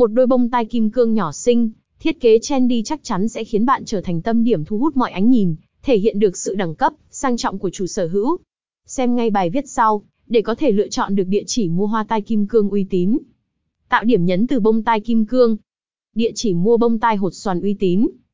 Một đôi bông tai kim cương nhỏ xinh, thiết kế trendy chắc chắn sẽ khiến bạn trở thành tâm điểm thu hút mọi ánh nhìn, thể hiện được sự đẳng cấp, sang trọng của chủ sở hữu. Xem ngay bài viết sau, để có thể lựa chọn được địa chỉ mua hoa tai kim cương uy tín. Tạo điểm nhấn từ bông tai kim cương. Địa chỉ mua bông tai hột xoàn uy tín.